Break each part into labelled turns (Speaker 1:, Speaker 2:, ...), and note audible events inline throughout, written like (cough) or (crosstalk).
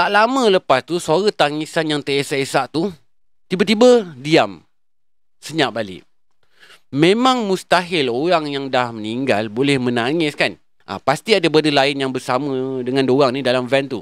Speaker 1: Tak lama lepas tu suara tangisan yang teresak-esak tu tiba-tiba diam. Senyap balik. Memang mustahil orang yang dah meninggal boleh menangis kan? Ha, pasti ada benda lain yang bersama dengan orang ni dalam van tu.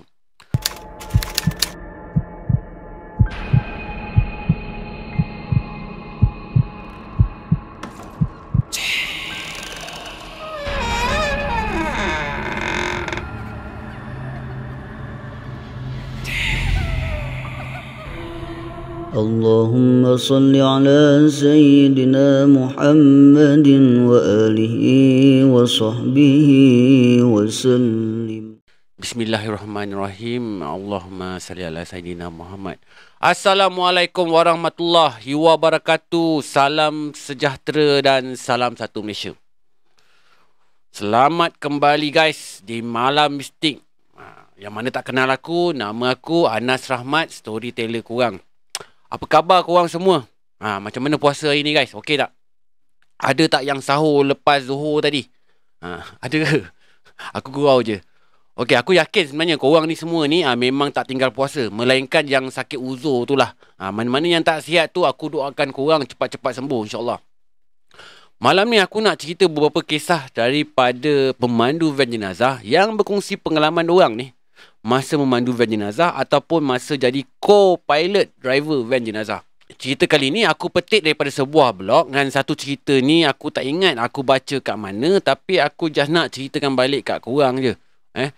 Speaker 2: اللهم صل على سيدنا محمد وآله وصحبه وسلم
Speaker 1: Bismillahirrahmanirrahim. Allahumma salli ala Sayyidina Muhammad. Assalamualaikum warahmatullahi wabarakatuh. Salam sejahtera dan salam satu Malaysia. Selamat kembali guys di Malam Mistik. Ha, yang mana tak kenal aku, nama aku Anas Rahmat, storyteller kurang. Apa khabar korang semua? Ha, macam mana puasa hari ni guys? Okey tak? Ada tak yang sahur lepas zuhur tadi? Ha, (laughs) ada ke? Aku gurau je. Okey, aku yakin sebenarnya korang ni semua ni ha, memang tak tinggal puasa. Melainkan yang sakit uzur tu lah. Ha, mana-mana yang tak sihat tu, aku doakan korang cepat-cepat sembuh insyaAllah. Malam ni aku nak cerita beberapa kisah daripada pemandu van jenazah yang berkongsi pengalaman orang ni masa memandu van jenazah ataupun masa jadi co-pilot driver van jenazah. Cerita kali ni aku petik daripada sebuah blog dengan satu cerita ni aku tak ingat aku baca kat mana tapi aku just nak ceritakan balik kat korang je. Eh,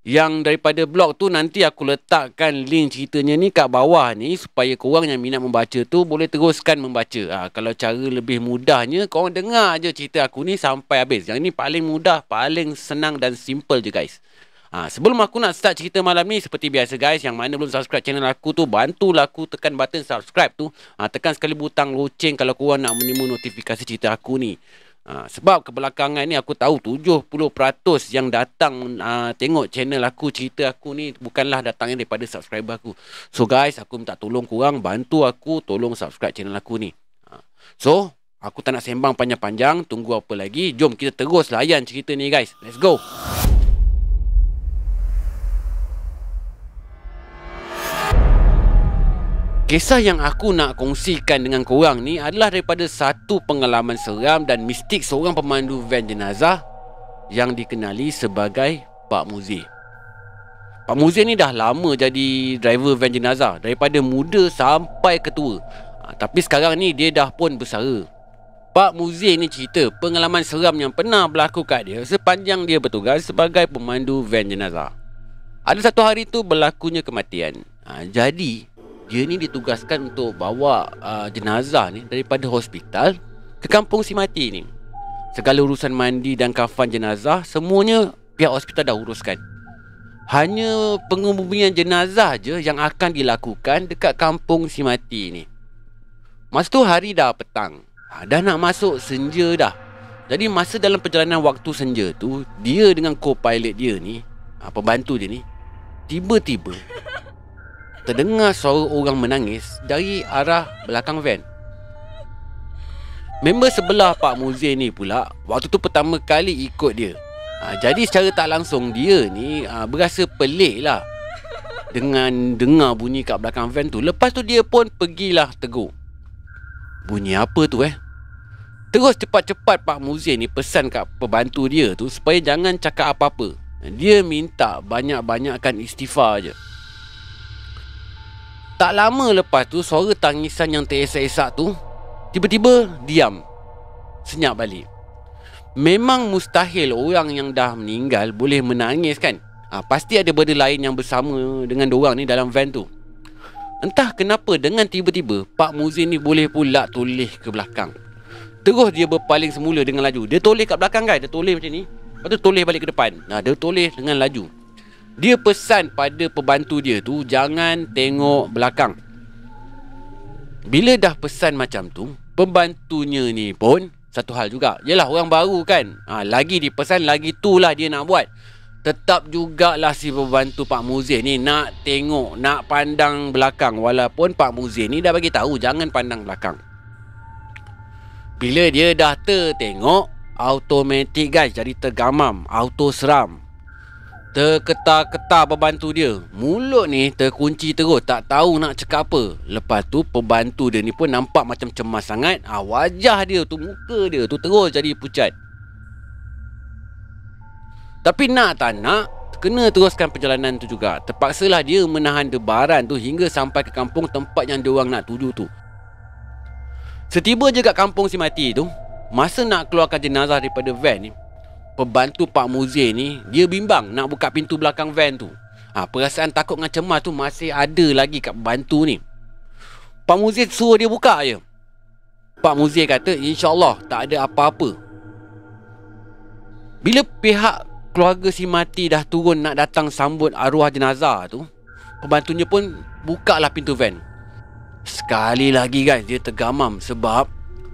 Speaker 1: yang daripada blog tu nanti aku letakkan link ceritanya ni kat bawah ni supaya korang yang minat membaca tu boleh teruskan membaca. Ha, kalau cara lebih mudahnya korang dengar je cerita aku ni sampai habis. Yang ni paling mudah, paling senang dan simple je guys. Ha, sebelum aku nak start cerita malam ni seperti biasa guys yang mana belum subscribe channel aku tu bantulah aku tekan button subscribe tu. Ha, tekan sekali butang loceng kalau korang nak menerima notifikasi cerita aku ni. Ha, sebab kebelakangan ni aku tahu 70% yang datang uh, tengok channel aku, cerita aku ni bukanlah datangnya daripada subscriber aku. So guys, aku minta tolong kurang bantu aku tolong subscribe channel aku ni. Ha, so, aku tak nak sembang panjang-panjang, tunggu apa lagi? Jom kita terus layan cerita ni guys. Let's go. Kisah yang aku nak kongsikan dengan korang ni adalah daripada satu pengalaman seram dan mistik seorang pemandu van jenazah yang dikenali sebagai Pak Muzi. Pak Muzi ni dah lama jadi driver van jenazah daripada muda sampai ketua. Ha, tapi sekarang ni dia dah pun bersara. Pak Muzi ni cerita pengalaman seram yang pernah berlaku kat dia sepanjang dia bertugas sebagai pemandu van jenazah. Ada satu hari tu berlakunya kematian. Ha, jadi dia ni ditugaskan untuk bawa uh, jenazah ni daripada hospital ke kampung si mati ni. Segala urusan mandi dan kafan jenazah semuanya pihak hospital dah uruskan. Hanya pengebumian jenazah je yang akan dilakukan dekat kampung si mati ni. Masa tu hari dah petang. Ha, dah nak masuk senja dah. Jadi masa dalam perjalanan waktu senja tu, dia dengan co-pilot dia ni, ha, pembantu dia ni, tiba-tiba terdengar suara orang menangis dari arah belakang van. Member sebelah Pak Muzin ni pula waktu tu pertama kali ikut dia. Ha, jadi secara tak langsung dia ni ha, berasa pelik lah dengan dengar bunyi kat belakang van tu. Lepas tu dia pun pergilah tegur. Bunyi apa tu eh? Terus cepat-cepat Pak Muzin ni pesan kat pembantu dia tu supaya jangan cakap apa-apa. Dia minta banyak-banyakkan istighfar je. Tak lama lepas tu suara tangisan yang teresak-esak tu tiba-tiba diam. Senyap balik. Memang mustahil orang yang dah meninggal boleh menangis kan? Ha, pasti ada benda lain yang bersama dengan orang ni dalam van tu. Entah kenapa dengan tiba-tiba Pak Muzin ni boleh pula toleh ke belakang. Terus dia berpaling semula dengan laju. Dia toleh kat belakang kan? Dia toleh macam ni. Lepas tu toleh balik ke depan. Nah, dia toleh dengan laju. Dia pesan pada pembantu dia tu Jangan tengok belakang. Bila dah pesan macam tu Pembantunya ni pun Satu hal juga. Yelah orang baru kan? Ha, Lagi dipesan Lagi tu lah dia nak buat. Tetap jugalah si pembantu Pak Muzin ni Nak tengok Nak pandang belakang. Walaupun Pak Muzin ni dah bagi tahu Jangan pandang belakang. Bila dia dah tertengok Automatik guys Jadi tergamam Auto seram Terketar-ketar pembantu dia. Mulut ni terkunci terus. Tak tahu nak cakap apa. Lepas tu pembantu dia ni pun nampak macam cemas sangat. Ha, Wajah dia tu, muka dia tu terus jadi pucat. Tapi nak tak nak Kena teruskan perjalanan tu juga. Terpaksalah dia menahan debaran tu Hingga sampai ke kampung tempat yang diorang nak tuju tu. Setiba je kat kampung si mati tu Masa nak keluarkan jenazah daripada van ni pembantu Pak Muzi ni dia bimbang nak buka pintu belakang van tu. Ha, perasaan takut dengan cemas tu masih ada lagi kat pembantu ni. Pak Muzi suruh dia buka je. Pak Muzi kata insyaAllah tak ada apa-apa. Bila pihak keluarga si mati dah turun nak datang sambut arwah jenazah tu, pembantunya pun buka lah pintu van. Sekali lagi guys dia tergamam sebab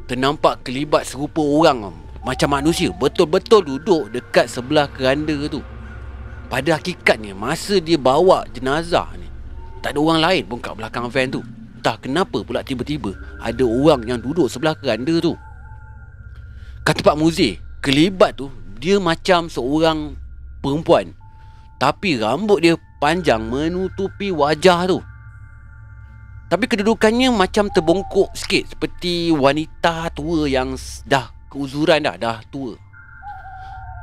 Speaker 1: ternampak kelibat serupa orang macam manusia betul-betul duduk dekat sebelah keranda tu. Pada hakikatnya masa dia bawa jenazah ni tak ada orang lain pun kat belakang van tu. Entah kenapa pula tiba-tiba ada orang yang duduk sebelah keranda tu. Kata Pak Muzi, kelibat tu dia macam seorang perempuan. Tapi rambut dia panjang menutupi wajah tu. Tapi kedudukannya macam terbongkok sikit seperti wanita tua yang dah keuzuran dah Dah tua.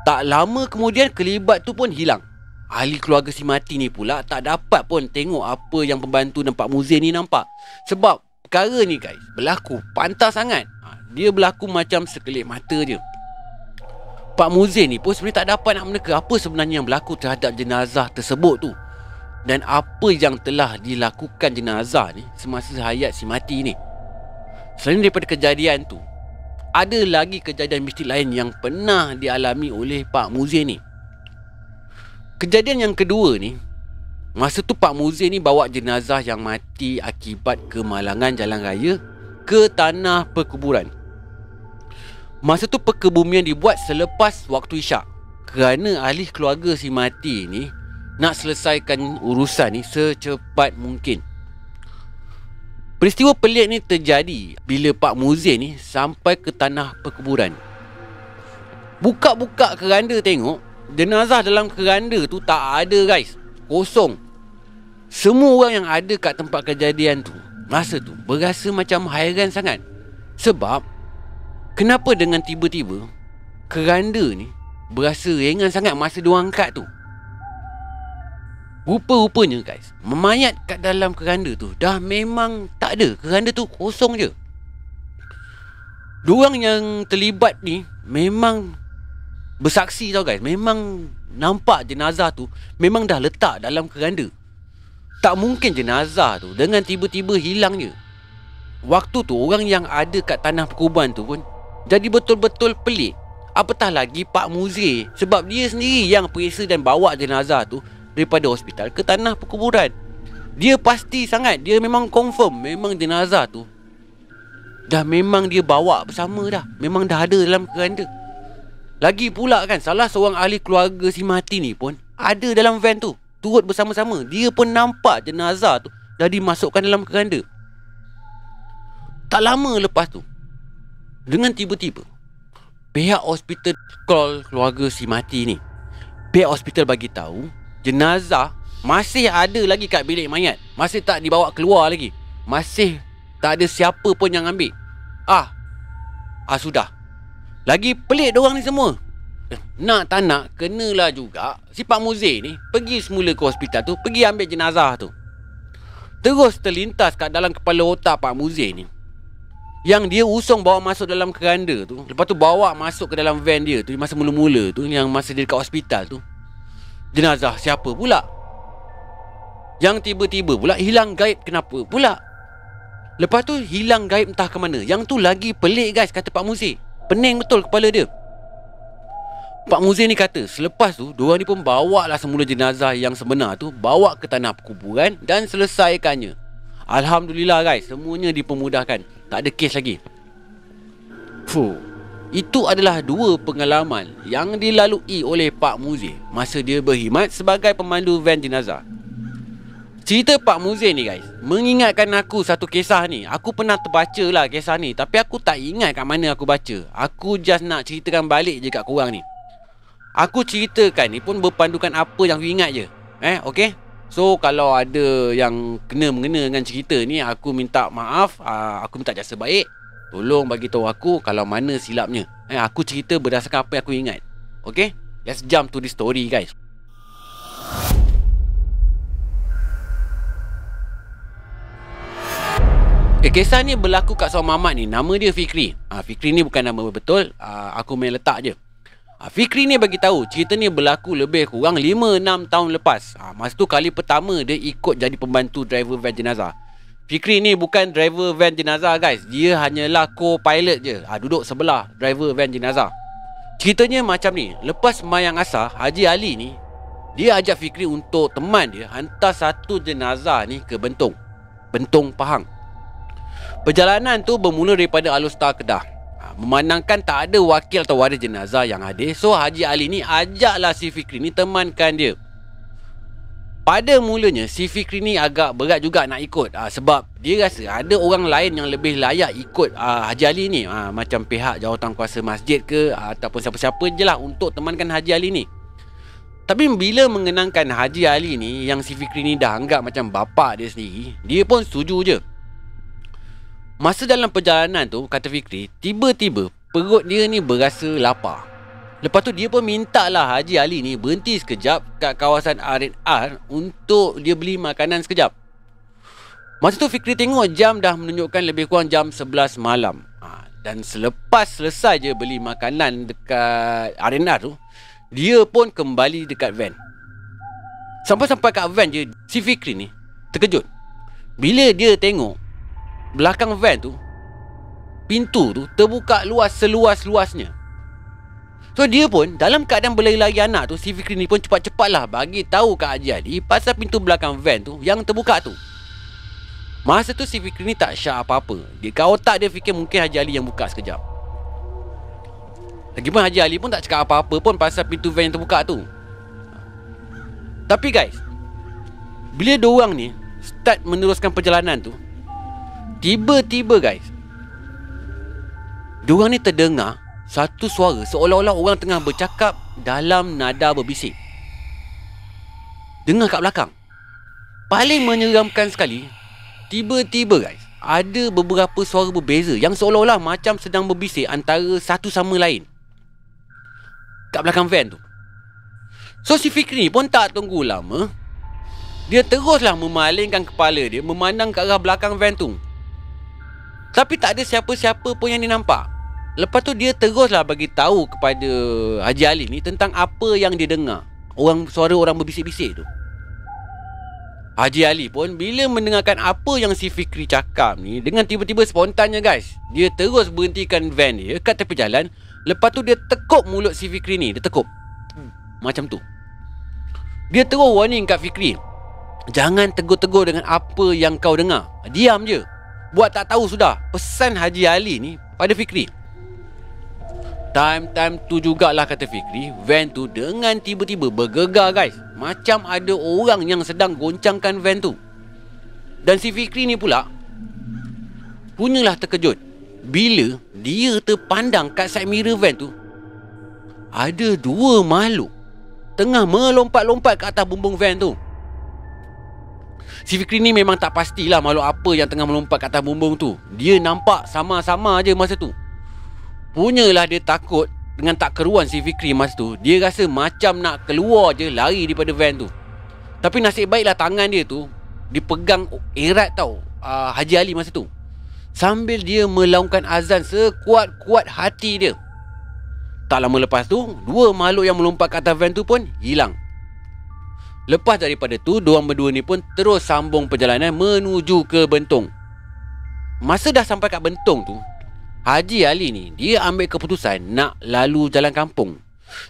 Speaker 1: Tak lama kemudian kelibat tu pun hilang. Ahli keluarga si mati ni pula Tak dapat pun tengok apa yang pembantu dan Pak Muzin ni nampak. Sebab perkara ni guys Berlaku. Pantas sangat. Ha, Dia berlaku macam sekelip mata je. Pak Muzin ni pun sebenarnya tak dapat nak meneka Apa sebenarnya yang berlaku terhadap jenazah tersebut tu. Dan apa yang telah dilakukan jenazah ni Semasa hayat si mati ni. Selain daripada kejadian tu ada lagi kejadian mistik lain yang pernah dialami oleh Pak Muzin ni. Kejadian yang kedua ni, masa tu Pak Muzin ni bawa jenazah yang mati akibat kemalangan jalan raya ke tanah perkuburan. Masa tu perkebumian dibuat selepas waktu isyak. Kerana ahli keluarga si mati ni nak selesaikan urusan ni secepat mungkin. Peristiwa pelik ni terjadi bila Pak Muzin ni sampai ke tanah perkuburan. Buka-buka keranda tengok, jenazah dalam keranda tu tak ada guys. Kosong. Semua orang yang ada kat tempat kejadian tu, masa tu berasa macam hairan sangat. Sebab, kenapa dengan tiba-tiba keranda ni berasa ringan sangat masa diorang angkat tu? Rupa-rupanya guys Memayat kat dalam keranda tu Dah memang tak ada. Keranda tu kosong je. Diorang yang terlibat ni Memang Bersaksi tau guys. Memang Nampak jenazah tu Memang dah letak dalam keranda. Tak mungkin jenazah tu Dengan tiba-tiba hilang je Waktu tu orang yang ada kat tanah perkuburan tu pun Jadi betul-betul pelik. Apatah lagi Pak Muzi Sebab dia sendiri yang periksa dan bawa jenazah tu daripada hospital ke tanah perkuburan. Dia pasti sangat, dia memang confirm memang jenazah tu dah memang dia bawa bersama dah. Memang dah ada dalam keranda. Lagi pula kan salah seorang ahli keluarga si mati ni pun ada dalam van tu. Turut bersama-sama. Dia pun nampak jenazah tu dah dimasukkan dalam keranda. Tak lama lepas tu dengan tiba-tiba pihak hospital call keluarga si mati ni. Pihak hospital bagi tahu jenazah masih ada lagi kat bilik mayat. Masih tak dibawa keluar lagi. Masih tak ada siapa pun yang ambil. Ah. Ah sudah. Lagi pelik orang ni semua. Eh, nak tak nak kenalah juga si Pak Muzi ni pergi semula ke hospital tu, pergi ambil jenazah tu. Terus terlintas kat dalam kepala otak Pak Muzi ni. Yang dia usung bawa masuk dalam keranda tu Lepas tu bawa masuk ke dalam van dia tu Masa mula-mula tu Yang masa dia dekat hospital tu jenazah siapa pula? Yang tiba-tiba pula hilang gaib kenapa pula? Lepas tu hilang gaib entah ke mana. Yang tu lagi pelik guys kata Pak Muzi. Pening betul kepala dia. Pak Muzi ni kata selepas tu dua ni pun bawa lah semula jenazah yang sebenar tu bawa ke tanah perkuburan dan selesaikannya. Alhamdulillah guys semuanya dipermudahkan. Tak ada kes lagi. Fuh. Itu adalah dua pengalaman yang dilalui oleh Pak Muzi masa dia berkhidmat sebagai pemandu van jenazah. Cerita Pak Muzi ni guys, mengingatkan aku satu kisah ni. Aku pernah terbaca lah kisah ni tapi aku tak ingat kat mana aku baca. Aku just nak ceritakan balik je kat korang ni. Aku ceritakan ni pun berpandukan apa yang aku ingat je. Eh, okey? So, kalau ada yang kena-mengena dengan cerita ni, aku minta maaf. Uh, aku minta jasa baik. Tolong bagi tahu aku kalau mana silapnya. Eh, aku cerita berdasarkan apa yang aku ingat. Okay? Let's jump to the story, guys. Okay, kisah ni berlaku kat seorang mamat ni. Nama dia Fikri. Ha, Fikri ni bukan nama betul. Ha, aku main letak je. Ha, Fikri ni bagi tahu cerita ni berlaku lebih kurang 5 6 tahun lepas. Ha, masa tu kali pertama dia ikut jadi pembantu driver van jenazah. Fikri ni bukan driver van jenazah guys. Dia hanyalah co-pilot je. Ha, duduk sebelah driver van jenazah. Ceritanya macam ni. Lepas mayang asar, Haji Ali ni dia ajak Fikri untuk teman dia hantar satu jenazah ni ke Bentong. Bentong Pahang. Perjalanan tu bermula daripada Alustar Kedah memandangkan tak ada wakil atau waris jenazah yang hadir so Haji Ali ni ajaklah si Fikri ni temankan dia pada mulanya si Fikri ni agak berat juga nak ikut. Uh, sebab dia rasa ada orang lain yang lebih layak ikut uh, Haji Ali ni. Uh, macam pihak jawatan kuasa masjid ke uh, ataupun siapa-siapa je lah untuk temankan Haji Ali ni. Tapi bila mengenangkan Haji Ali ni yang si Fikri ni dah anggap macam bapa dia sendiri dia pun setuju je. Masa dalam perjalanan tu, kata Fikri, tiba-tiba perut dia ni berasa lapar. Lepas tu dia pun minta lah Haji Ali ni berhenti sekejap kat kawasan R&R untuk dia beli makanan sekejap. Masa tu Fikri tengok jam dah menunjukkan lebih kurang jam 11 malam. Ha, dan selepas selesai je beli makanan dekat R&R tu, dia pun kembali dekat van. Sampai-sampai kat van je, si Fikri ni terkejut. Bila dia tengok belakang van tu pintu tu terbuka luas seluas-luasnya. So dia pun dalam keadaan berlari-lari anak tu si Fikri ni pun cepat-cepatlah bagi tahu Kak Haji Ali pasal pintu belakang van tu yang terbuka tu. Masa tu si Fikri ni tak syak apa-apa. Dia kau tak dia fikir mungkin Haji Ali yang buka sekejap. Lagipun Haji Ali pun tak cakap apa-apa pun pasal pintu van yang terbuka tu. Tapi guys, bila dua orang ni start meneruskan perjalanan tu, Tiba-tiba guys Diorang ni terdengar Satu suara seolah-olah orang tengah bercakap Dalam nada berbisik. Dengar kat belakang. Paling menyeramkan sekali Tiba-tiba guys Ada beberapa suara berbeza Yang seolah-olah macam sedang berbisik Antara satu sama lain. Kat belakang van tu. So si Fikri pun tak tunggu lama. Dia teruslah memalingkan kepala dia Memandang ke arah belakang van tu. Tapi tak ada siapa-siapa pun yang dia nampak. Lepas tu dia teruslah bagi tahu kepada Haji Ali ni tentang apa yang dia dengar. Orang suara orang berbisik-bisik tu. Haji Ali pun bila mendengarkan apa yang si Fikri cakap ni dengan tiba-tiba spontannya guys. Dia terus berhentikan van dia kat tepi jalan. Lepas tu dia tekuk mulut si Fikri ni. Dia tekuk. Macam tu. Dia terus warning kat Fikri. Jangan tegur-tegur dengan apa yang kau dengar. Diam je. Buat tak tahu sudah Pesan Haji Ali ni Pada Fikri Time-time tu jugalah kata Fikri. Van tu dengan tiba-tiba bergegar guys. Macam ada orang yang sedang goncangkan van tu. Dan si Fikri ni pula Punyalah terkejut Bila dia terpandang kat side mirror van tu. Ada dua makhluk Tengah melompat-lompat ke atas bumbung van tu. Si Fikri ni memang tak pastilah makhluk apa yang tengah melompat kat atas bumbung tu. Dia nampak sama-sama aje masa tu. Punyalah dia takut dengan tak keruan si Fikri masa tu. Dia rasa macam nak keluar je lari daripada van tu. Tapi nasib baiklah tangan dia tu dipegang erat tau uh, Haji Ali masa tu. Sambil dia melaungkan azan sekuat-kuat hati dia. Tak lama lepas tu, dua makhluk yang melompat ke atas van tu pun hilang. Lepas daripada tu, diorang berdua ni pun terus sambung perjalanan menuju ke Bentong. Masa dah sampai kat Bentong tu, Haji Ali ni, dia ambil keputusan nak lalu jalan kampung.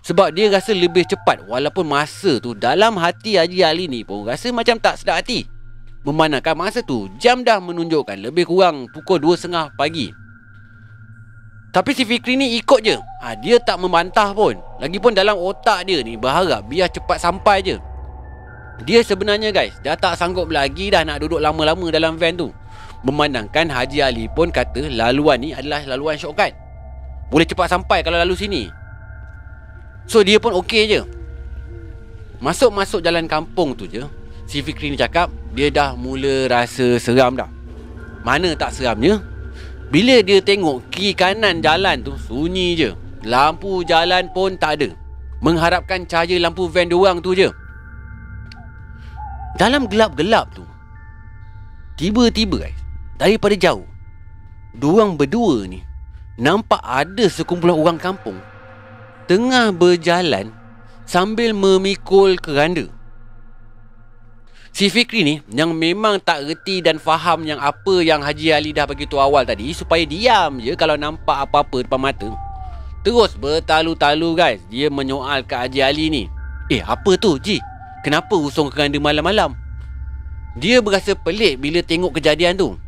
Speaker 1: Sebab dia rasa lebih cepat walaupun masa tu dalam hati Haji Ali ni pun rasa macam tak sedap hati. Memandangkan masa tu jam dah menunjukkan lebih kurang pukul 2.30 pagi. Tapi si Fikri ni ikut je. Ha, dia tak membantah pun. Lagipun dalam otak dia ni berharap biar cepat sampai je. Dia sebenarnya guys Dah tak sanggup lagi dah nak duduk lama-lama dalam van tu Memandangkan Haji Ali pun kata Laluan ni adalah laluan shortcut. Boleh cepat sampai kalau lalu sini. So dia pun okey je. Masuk-masuk jalan kampung tu je Si Fikri ni cakap Dia dah mula rasa seram dah. Mana tak seramnya Bila dia tengok kiri kanan jalan tu Sunyi je. Lampu jalan pun tak ada. Mengharapkan cahaya lampu van diorang tu je. Dalam gelap-gelap tu Tiba-tiba guys Daripada jauh. Diorang berdua ni Nampak ada sekumpulan orang kampung Tengah berjalan Sambil memikul keranda. Si Fikri ni Yang memang tak reti dan faham Yang apa yang Haji Ali dah bagi tu awal tadi Supaya diam je Kalau nampak apa-apa depan mata. Terus bertalu-talu guys Dia menyoal ke Haji Ali ni. Eh apa tu Ji? Kenapa usung keranda malam-malam? Dia berasa pelik bila tengok kejadian tu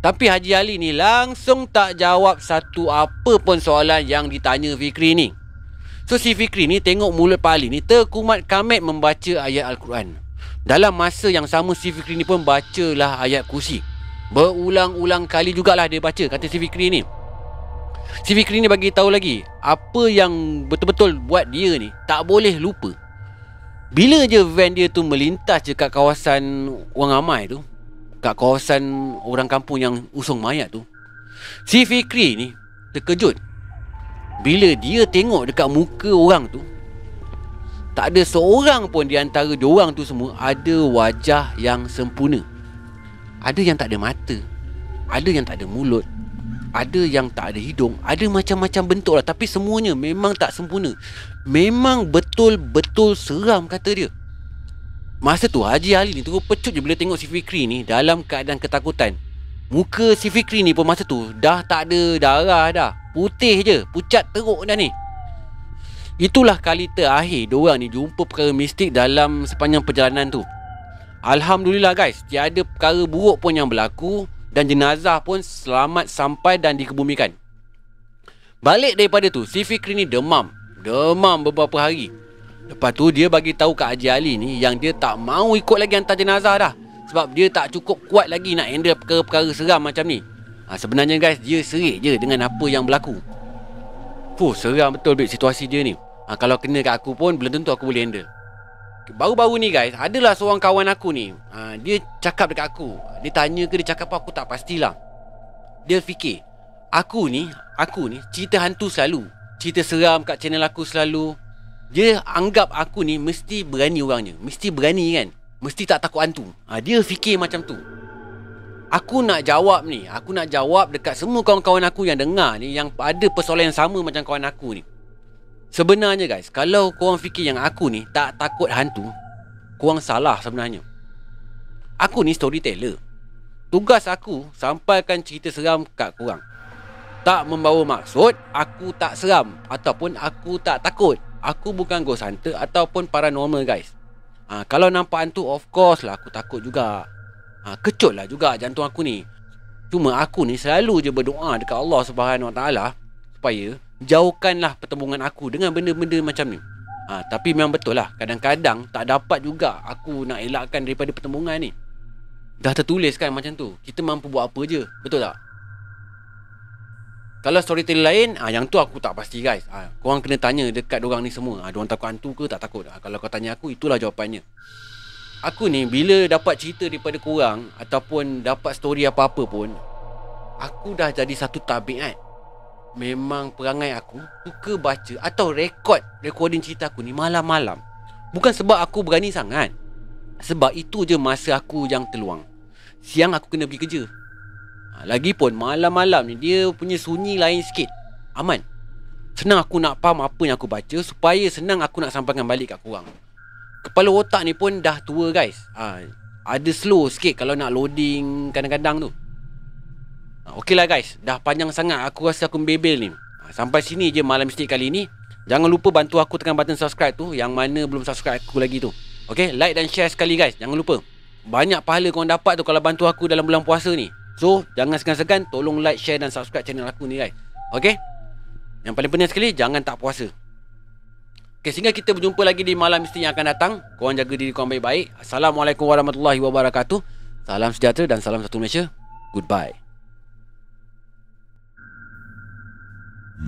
Speaker 1: tapi Haji Ali ni langsung tak jawab satu apa pun soalan yang ditanya Fikri ni. So si Fikri ni tengok mulut Pak Ali ni terkumat kamet membaca ayat Al-Quran. Dalam masa yang sama si Fikri ni pun bacalah ayat kursi. Berulang-ulang kali jugalah dia baca kata si Fikri ni. Si Fikri ni bagi tahu lagi apa yang betul-betul buat dia ni tak boleh lupa. Bila je van dia tu melintas dekat kawasan orang ramai tu, kat kawasan orang kampung yang usung mayat tu Si Fikri ni terkejut. Bila dia tengok dekat muka orang tu Tak ada seorang pun di antara diorang tu semua Ada wajah yang sempurna. Ada yang tak ada mata Ada yang tak ada mulut Ada yang tak ada hidung Ada macam-macam bentuk lah. Tapi semuanya memang tak sempurna. Memang betul-betul seram kata dia Masa tu Haji Ali ni terus pecut je bila tengok si Fikri ni dalam keadaan ketakutan. Muka si Fikri ni pun masa tu dah tak ada darah dah. Putih je, pucat teruk dah ni. Itulah kali terakhir diorang ni jumpa perkara mistik dalam sepanjang perjalanan tu. Alhamdulillah guys, tiada perkara buruk pun yang berlaku dan jenazah pun selamat sampai dan dikebumikan. Balik daripada tu, si Fikri ni demam. Demam beberapa hari. Lepas tu dia bagi tahu kat Haji Ali ni yang dia tak mau ikut lagi hantar jenazah dah. Sebab dia tak cukup kuat lagi nak handle perkara-perkara seram macam ni. Ha, sebenarnya guys, dia serik je dengan apa yang berlaku. Fuh, seram betul bit situasi dia ni. Ha, kalau kena kat aku pun, belum tentu aku boleh handle. Baru-baru ni guys, adalah seorang kawan aku ni. Ha, dia cakap dekat aku. Dia tanya ke dia cakap apa, aku tak pastilah. Dia fikir, aku ni, aku ni cerita hantu selalu. Cerita seram kat channel aku selalu. Dia anggap aku ni mesti berani orangnya. Mesti berani kan? Mesti tak takut hantu. Ha, Dia fikir macam tu. Aku nak jawab ni. Aku nak jawab dekat semua kawan-kawan aku yang dengar ni Yang ada persoalan yang sama macam kawan aku ni. Sebenarnya guys Kalau korang fikir yang aku ni tak takut hantu Korang salah sebenarnya. Aku ni storyteller. Tugas aku sampaikan cerita seram kat korang. Tak membawa maksud Aku tak seram Ataupun aku tak takut Aku bukan ghost hunter Ataupun paranormal guys. Ha, Kalau nampak hantu Of course lah aku takut juga. Ha, Kecut lah juga jantung aku ni. Cuma aku ni selalu je berdoa Dekat Allah subhanahu wa ta'ala Supaya Jauhkanlah pertembungan aku Dengan benda-benda macam ni. Ha, Tapi memang betul lah Kadang-kadang tak dapat juga Aku nak elakkan daripada pertembungan ni. Dah tertulis kan macam tu Kita mampu buat apa je Betul tak? Kalau storyteller lain, ah yang tu aku tak pasti guys. Ah, korang kena tanya dekat orang ni semua. Ah, diorang takut hantu ke tak takut? Ah, kalau kau tanya aku, itulah jawapannya. Aku ni bila dapat cerita daripada korang ataupun dapat story apa-apa pun, aku dah jadi satu tabiat. Memang perangai aku suka baca atau rekod recording cerita aku ni malam-malam. Bukan sebab aku berani sangat. Sebab itu je masa aku yang terluang. Siang aku kena pergi kerja. Ha, lagipun malam-malam ni dia punya sunyi lain sikit. Aman. Senang aku nak faham apa yang aku baca supaya senang aku nak sampaikan balik kat korang. Kepala otak ni pun dah tua guys. Ha, ada slow sikit kalau nak loading kadang-kadang tu. Ha, Okey lah guys. Dah panjang sangat aku rasa aku membebel ni. Ha, sampai sini je malam mistik kali ni. Jangan lupa bantu aku tekan button subscribe tu. Yang mana belum subscribe aku lagi tu. Okey, like dan share sekali guys. Jangan lupa. Banyak pahala korang dapat tu kalau bantu aku dalam bulan puasa ni. So jangan segan-segan Tolong like, share dan subscribe channel aku ni guys. Okay Yang paling penting sekali Jangan tak puasa. Okay sehingga kita berjumpa lagi Di malam misteri yang akan datang. Korang jaga diri korang baik-baik. Assalamualaikum warahmatullahi wabarakatuh. Salam sejahtera dan salam satu Malaysia. Goodbye.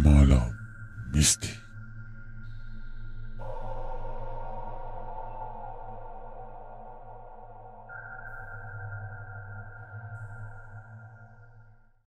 Speaker 3: Malam Misteri